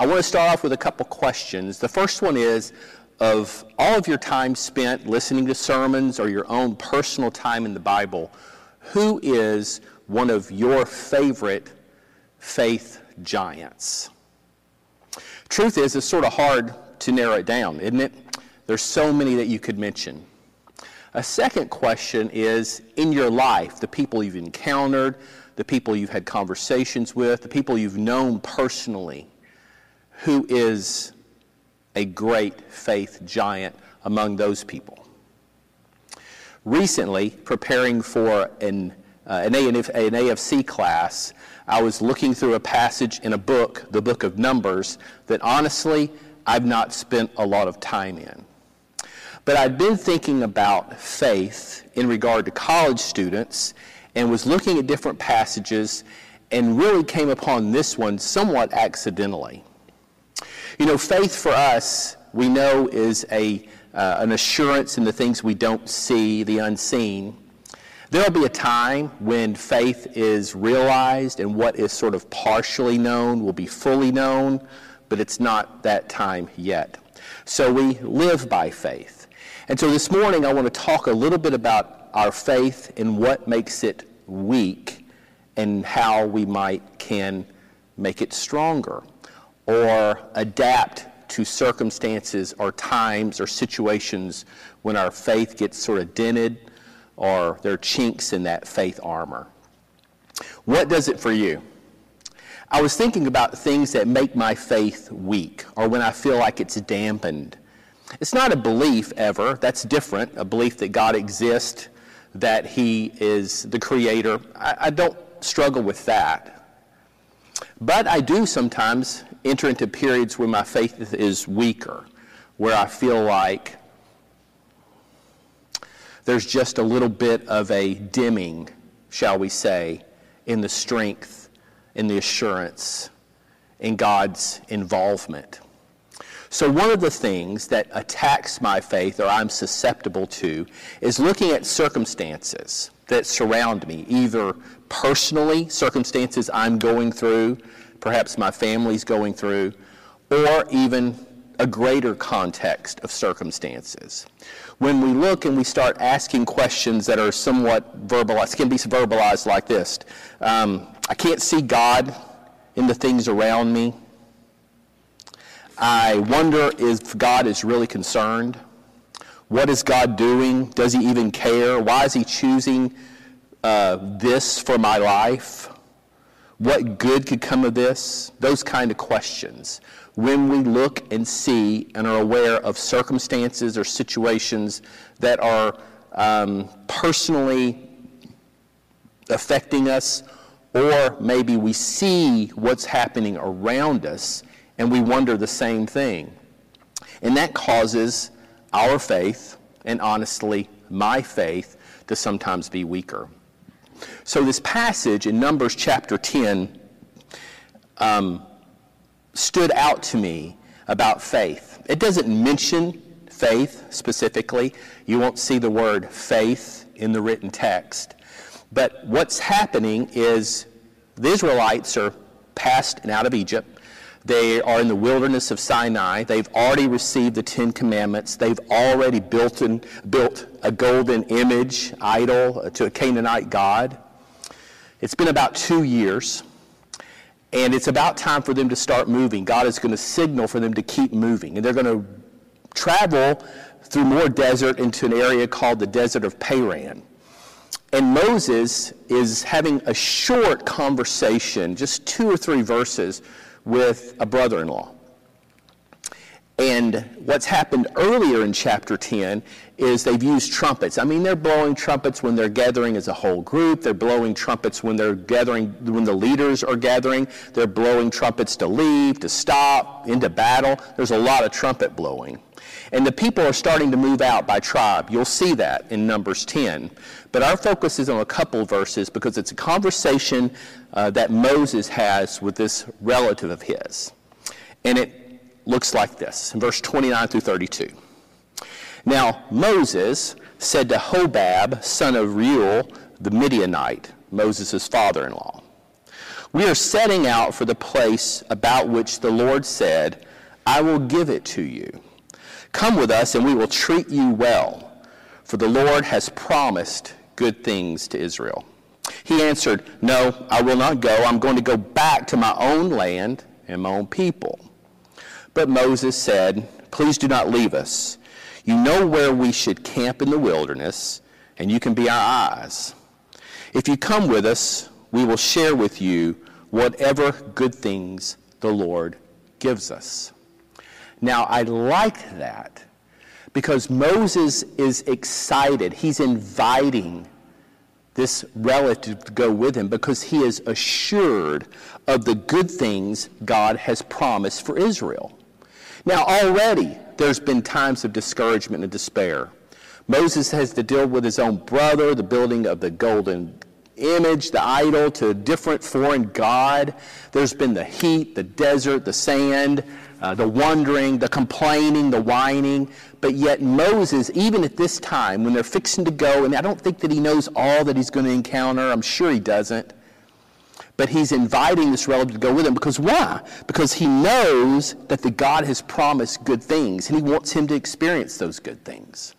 I want to start off with a couple questions. The first one is of all of your time spent listening to sermons or your own personal time in the Bible, who is one of your favorite faith giants? Truth is, it's sort of hard to narrow it down, isn't it? There's so many that you could mention. A second question is in your life, the people you've encountered, the people you've had conversations with, the people you've known personally, who is a great faith giant among those people? Recently, preparing for an, uh, an, an AFC class, I was looking through a passage in a book, the book of Numbers, that honestly I've not spent a lot of time in. But I'd been thinking about faith in regard to college students and was looking at different passages and really came upon this one somewhat accidentally. You know, faith for us, we know, is a, uh, an assurance in the things we don't see, the unseen. There'll be a time when faith is realized and what is sort of partially known will be fully known, but it's not that time yet. So we live by faith. And so this morning, I want to talk a little bit about our faith and what makes it weak and how we might can make it stronger or adapt to circumstances or times or situations when our faith gets sort of dented or there are chinks in that faith armor. What does it for you? I was thinking about things that make my faith weak or when I feel like it's dampened it's not a belief ever. That's different. A belief that God exists, that He is the Creator. I, I don't struggle with that. But I do sometimes enter into periods where my faith is weaker, where I feel like there's just a little bit of a dimming, shall we say, in the strength, in the assurance, in God's involvement. So, one of the things that attacks my faith or I'm susceptible to is looking at circumstances that surround me, either personally, circumstances I'm going through, perhaps my family's going through, or even a greater context of circumstances. When we look and we start asking questions that are somewhat verbalized, can be verbalized like this um, I can't see God in the things around me. I wonder if God is really concerned. What is God doing? Does he even care? Why is he choosing uh, this for my life? What good could come of this? Those kind of questions. When we look and see and are aware of circumstances or situations that are um, personally affecting us, or maybe we see what's happening around us and we wonder the same thing. And that causes our faith, and honestly, my faith, to sometimes be weaker. So, this passage in Numbers chapter 10 um, stood out to me about faith. It doesn't mention faith specifically, you won't see the word faith in the written text. But what's happening is the Israelites are passed and out of Egypt. They are in the wilderness of Sinai. They've already received the Ten Commandments. They've already built, in, built a golden image idol uh, to a Canaanite god. It's been about two years, and it's about time for them to start moving. God is going to signal for them to keep moving, and they're going to travel through more desert into an area called the Desert of Paran. And Moses is having a short conversation, just two or three verses, with a brother in law. And what's happened earlier in chapter 10 is they've used trumpets. I mean, they're blowing trumpets when they're gathering as a whole group. They're blowing trumpets when they're gathering, when the leaders are gathering. They're blowing trumpets to leave, to stop, into battle. There's a lot of trumpet blowing. And the people are starting to move out by tribe. You'll see that in Numbers 10. But our focus is on a couple verses because it's a conversation uh, that Moses has with this relative of his. And it looks like this in verse 29 through 32. Now, Moses said to Hobab, son of Reuel, the Midianite, Moses' father in law, We are setting out for the place about which the Lord said, I will give it to you. Come with us, and we will treat you well, for the Lord has promised good things to Israel. He answered, No, I will not go. I'm going to go back to my own land and my own people. But Moses said, Please do not leave us. You know where we should camp in the wilderness, and you can be our eyes. If you come with us, we will share with you whatever good things the Lord gives us. Now, I like that because Moses is excited. He's inviting this relative to go with him because he is assured of the good things God has promised for Israel. Now, already there's been times of discouragement and despair. Moses has to deal with his own brother, the building of the golden image, the idol, to a different foreign god. There's been the heat, the desert, the sand, uh, the wondering, the complaining, the whining. But yet, Moses, even at this time, when they're fixing to go, and I don't think that he knows all that he's going to encounter, I'm sure he doesn't. But he's inviting this relative to go with him because why? Because he knows that the God has promised good things and he wants him to experience those good things.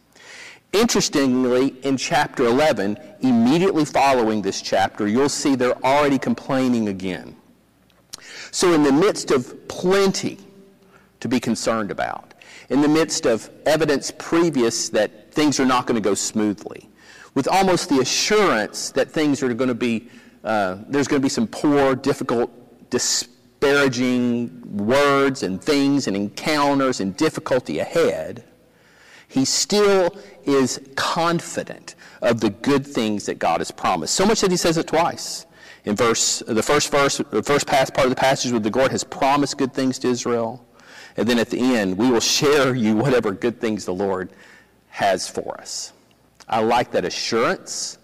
Interestingly, in chapter 11, immediately following this chapter, you'll see they're already complaining again. So, in the midst of plenty to be concerned about, in the midst of evidence previous that things are not going to go smoothly, with almost the assurance that things are going to be, uh, there's going to be some poor, difficult, disparaging words and things and encounters and difficulty ahead, he still is confident of the good things that God has promised. So much that he says it twice. In verse, the first verse, the first part of the passage where the Lord has promised good things to Israel. And then at the end, we will share you whatever good things the Lord has for us. I like that assurance.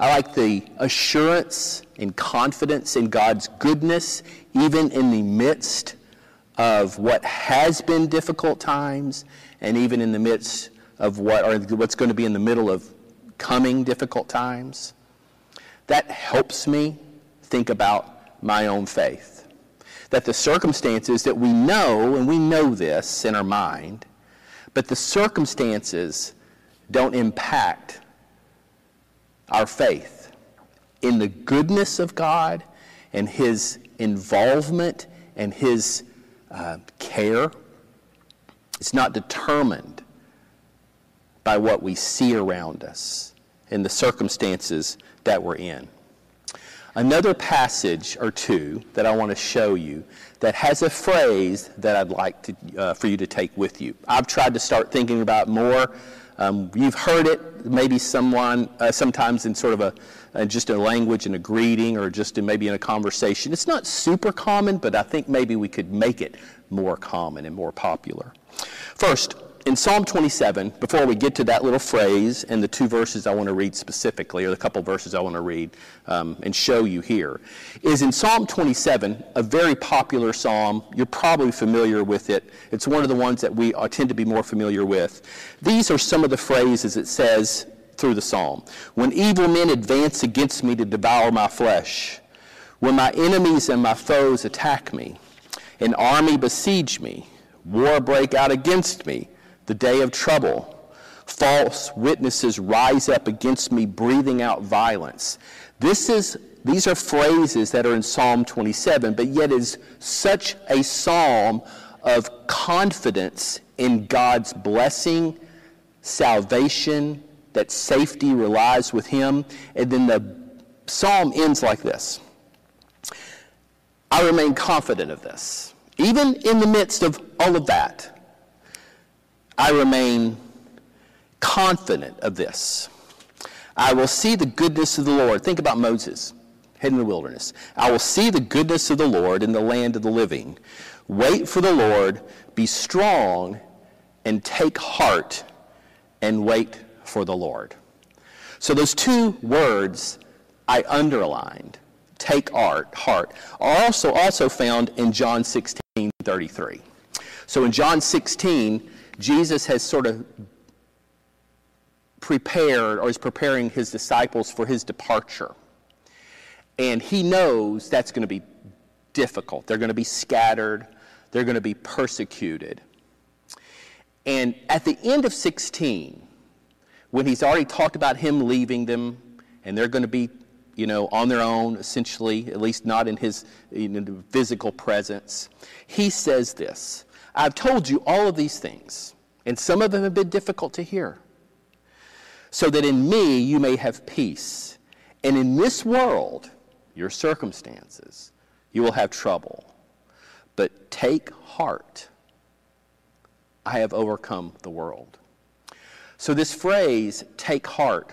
I like the assurance and confidence in God's goodness, even in the midst of what has been difficult times, and even in the midst of what or what's going to be in the middle of coming difficult times. That helps me think about my own faith. That the circumstances that we know, and we know this in our mind, but the circumstances don't impact our faith in the goodness of God and His involvement and His uh, care. It's not determined by what we see around us and the circumstances that we're in. Another passage or two that I want to show you that has a phrase that I'd like to, uh, for you to take with you. I've tried to start thinking about more. Um, you've heard it, maybe someone, uh, sometimes in sort of a, uh, just a language in a greeting or just in maybe in a conversation. It's not super common, but I think maybe we could make it more common and more popular. First, in Psalm 27, before we get to that little phrase and the two verses I want to read specifically, or the couple verses I want to read um, and show you here, is in Psalm 27, a very popular psalm. You're probably familiar with it. It's one of the ones that we tend to be more familiar with. These are some of the phrases it says through the psalm. When evil men advance against me to devour my flesh, when my enemies and my foes attack me, an army besiege me, war break out against me the day of trouble. False witnesses rise up against me, breathing out violence. This is, these are phrases that are in Psalm 27, but yet is such a psalm of confidence in God's blessing, salvation, that safety relies with Him. And then the psalm ends like this I remain confident of this. Even in the midst of all of that, I remain confident of this. I will see the goodness of the Lord. Think about Moses heading in the wilderness. I will see the goodness of the Lord in the land of the living. Wait for the Lord, be strong, and take heart, and wait for the Lord. So those two words I underlined, take heart, heart, are also, also found in John 16, 33. So in John 16, Jesus has sort of prepared or is preparing his disciples for his departure. And he knows that's going to be difficult. They're going to be scattered, they're going to be persecuted. And at the end of 16, when he's already talked about him leaving them and they're going to be you know, on their own, essentially, at least not in his know, physical presence. He says this I've told you all of these things, and some of them have been difficult to hear, so that in me you may have peace. And in this world, your circumstances, you will have trouble. But take heart. I have overcome the world. So, this phrase, take heart,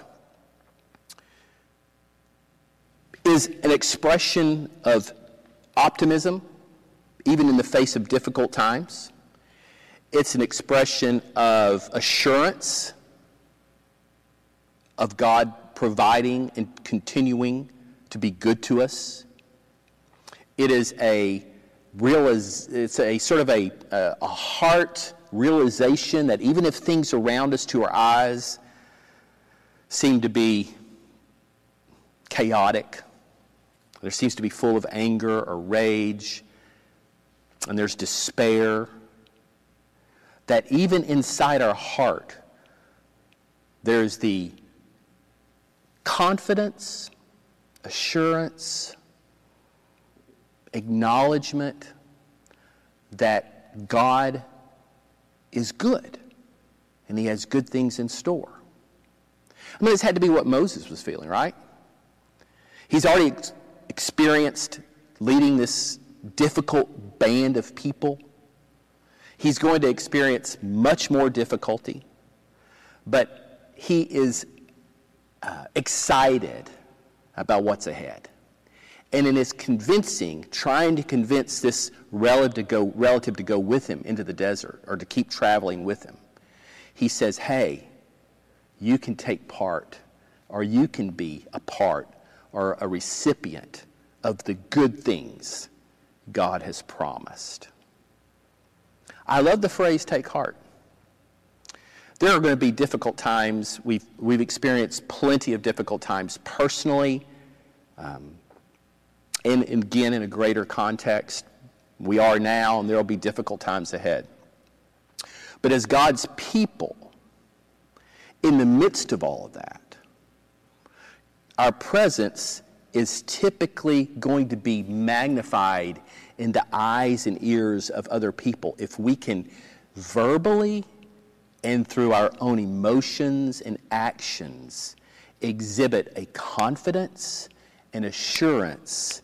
is an expression of optimism, even in the face of difficult times. It's an expression of assurance of God providing and continuing to be good to us. It is a realiz- it's a sort of a, a heart realization that even if things around us to our eyes seem to be chaotic, there seems to be full of anger or rage, and there's despair. That even inside our heart, there's the confidence, assurance, acknowledgement that God is good and He has good things in store. I mean, this had to be what Moses was feeling, right? He's already experienced leading this difficult band of people. He's going to experience much more difficulty, but he is uh, excited about what's ahead. And in his convincing, trying to convince this relative to, go, relative to go with him into the desert or to keep traveling with him, he says, Hey, you can take part, or you can be a part or a recipient of the good things God has promised. I love the phrase take heart. There are going to be difficult times. We've, we've experienced plenty of difficult times personally, um, and, and again, in a greater context. We are now, and there will be difficult times ahead. But as God's people, in the midst of all of that, our presence is typically going to be magnified in the eyes and ears of other people if we can verbally and through our own emotions and actions exhibit a confidence and assurance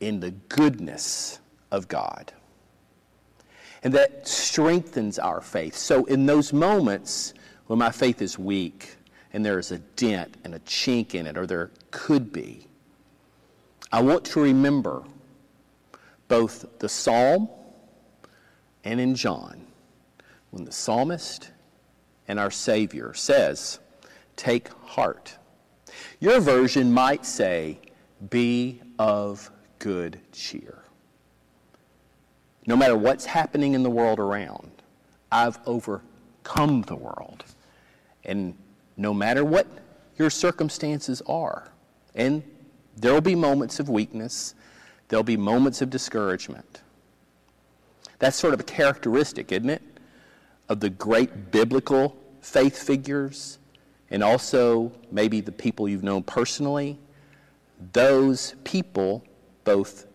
in the goodness of God. And that strengthens our faith. So, in those moments when my faith is weak, and there is a dent and a chink in it, or there could be. I want to remember both the psalm and in John when the psalmist and our Savior says, Take heart. Your version might say, Be of good cheer. No matter what's happening in the world around, I've overcome the world. And no matter what your circumstances are. And there will be moments of weakness, there'll be moments of discouragement. That's sort of a characteristic, isn't it, of the great biblical faith figures and also maybe the people you've known personally. Those people, both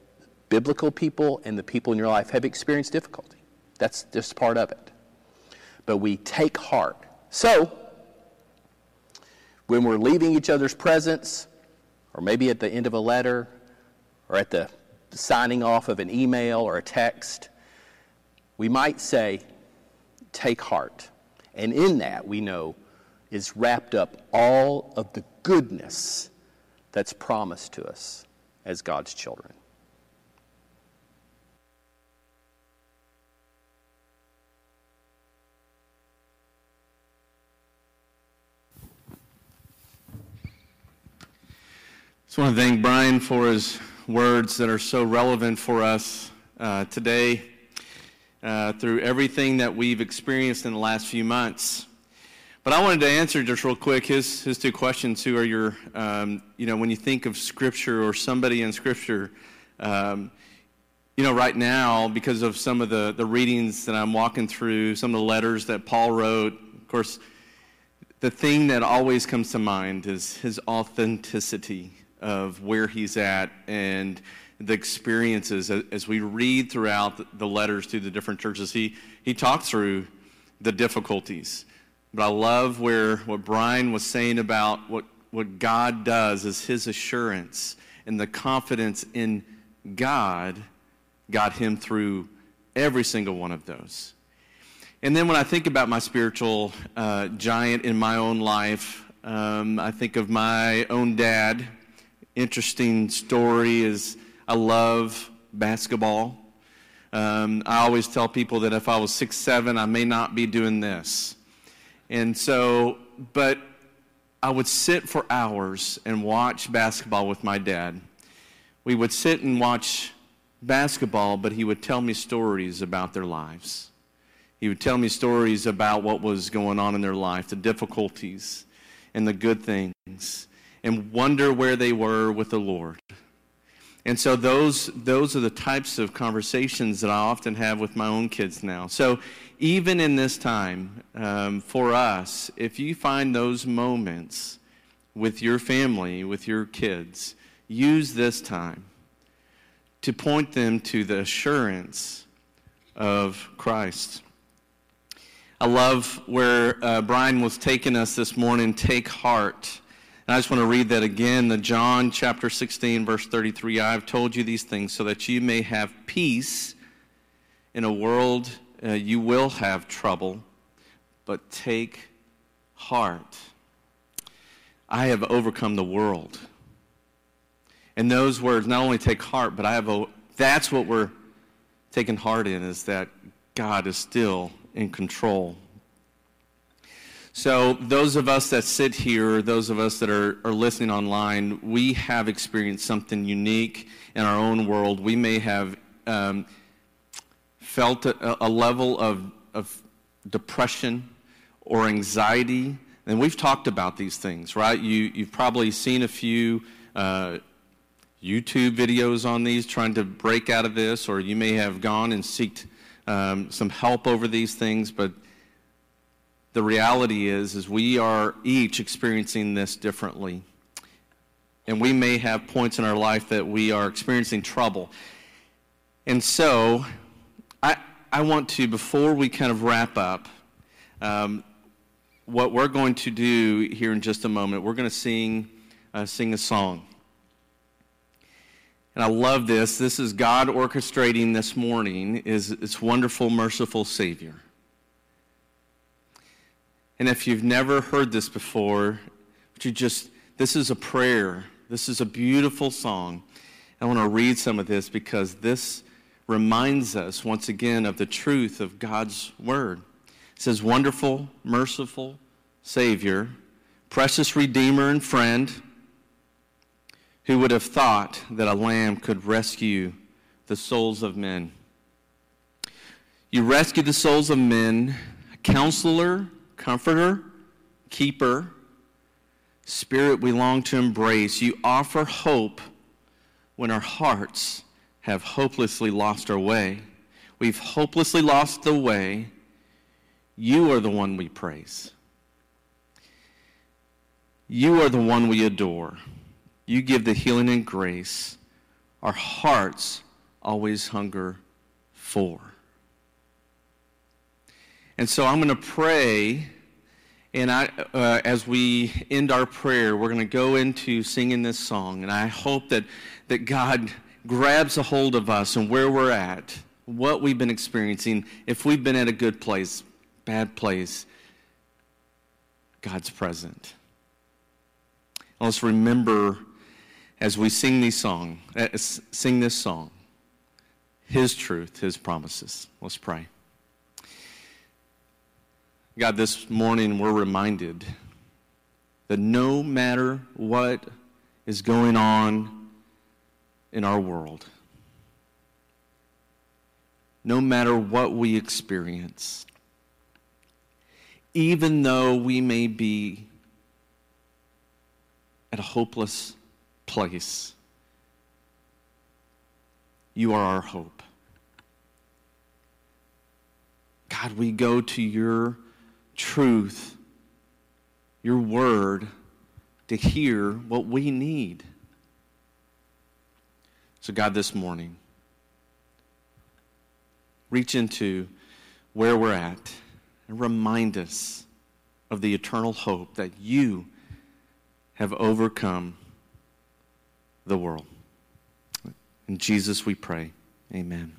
biblical people and the people in your life, have experienced difficulty. That's just part of it. But we take heart. So, when we're leaving each other's presence, or maybe at the end of a letter, or at the signing off of an email or a text, we might say, Take heart. And in that, we know, is wrapped up all of the goodness that's promised to us as God's children. just want to thank Brian for his words that are so relevant for us uh, today uh, through everything that we've experienced in the last few months. But I wanted to answer just real quick his, his two questions. Who are your, um, you know, when you think of Scripture or somebody in Scripture, um, you know, right now, because of some of the, the readings that I'm walking through, some of the letters that Paul wrote, of course, the thing that always comes to mind is his authenticity of where he's at and the experiences as we read throughout the letters to the different churches. He, he talked through the difficulties but I love where what Brian was saying about what, what God does is his assurance and the confidence in God got him through every single one of those. And then when I think about my spiritual uh, giant in my own life, um, I think of my own dad. Interesting story is I love basketball. Um, I always tell people that if I was six seven, I may not be doing this. And so, but I would sit for hours and watch basketball with my dad. We would sit and watch basketball, but he would tell me stories about their lives. He would tell me stories about what was going on in their life, the difficulties and the good things, and wonder where they were with the Lord. And so those, those are the types of conversations that I often have with my own kids now. So even in this time, um, for us, if you find those moments with your family, with your kids, use this time to point them to the assurance of Christ. I love where uh, Brian was taking us this morning, take heart. And I just want to read that again, the John chapter 16, verse 33. I have told you these things so that you may have peace in a world uh, you will have trouble, but take heart. I have overcome the world. And those words not only take heart, but I have a, that's what we're taking heart in is that God is still in control. So, those of us that sit here, those of us that are, are listening online, we have experienced something unique in our own world. We may have um, felt a, a level of, of depression or anxiety, and we've talked about these things, right? You, you've probably seen a few uh, YouTube videos on these trying to break out of this, or you may have gone and sought um, some help over these things, but the reality is, is we are each experiencing this differently. And we may have points in our life that we are experiencing trouble. And so I, I want to, before we kind of wrap up, um, what we're going to do here in just a moment, we're going to sing, uh, sing a song. And I love this. This is God orchestrating this morning is its wonderful, merciful Savior. And if you've never heard this before, would you just, this is a prayer. This is a beautiful song. I want to read some of this because this reminds us once again of the truth of God's word. It says, Wonderful, merciful Savior, precious Redeemer and friend, who would have thought that a lamb could rescue the souls of men? You rescue the souls of men, counselor, comforter, keeper, spirit we long to embrace. You offer hope when our hearts have hopelessly lost our way. We've hopelessly lost the way. You are the one we praise. You are the one we adore. You give the healing and grace our hearts always hunger for. And so I'm going to pray, and I, uh, as we end our prayer, we're going to go into singing this song. And I hope that, that God grabs a hold of us and where we're at, what we've been experiencing, if we've been at a good place, bad place, God's present. let's remember as we sing these song, uh, sing this song, His truth, His promises. Let's pray. God, this morning we're reminded that no matter what is going on in our world. No matter what we experience, even though we may be at a hopeless place, you are our hope. God, we go to your truth, your word, to hear what we need. So, God, this morning, reach into where we're at and remind us of the eternal hope that you have overcome the world. In Jesus we pray. Amen.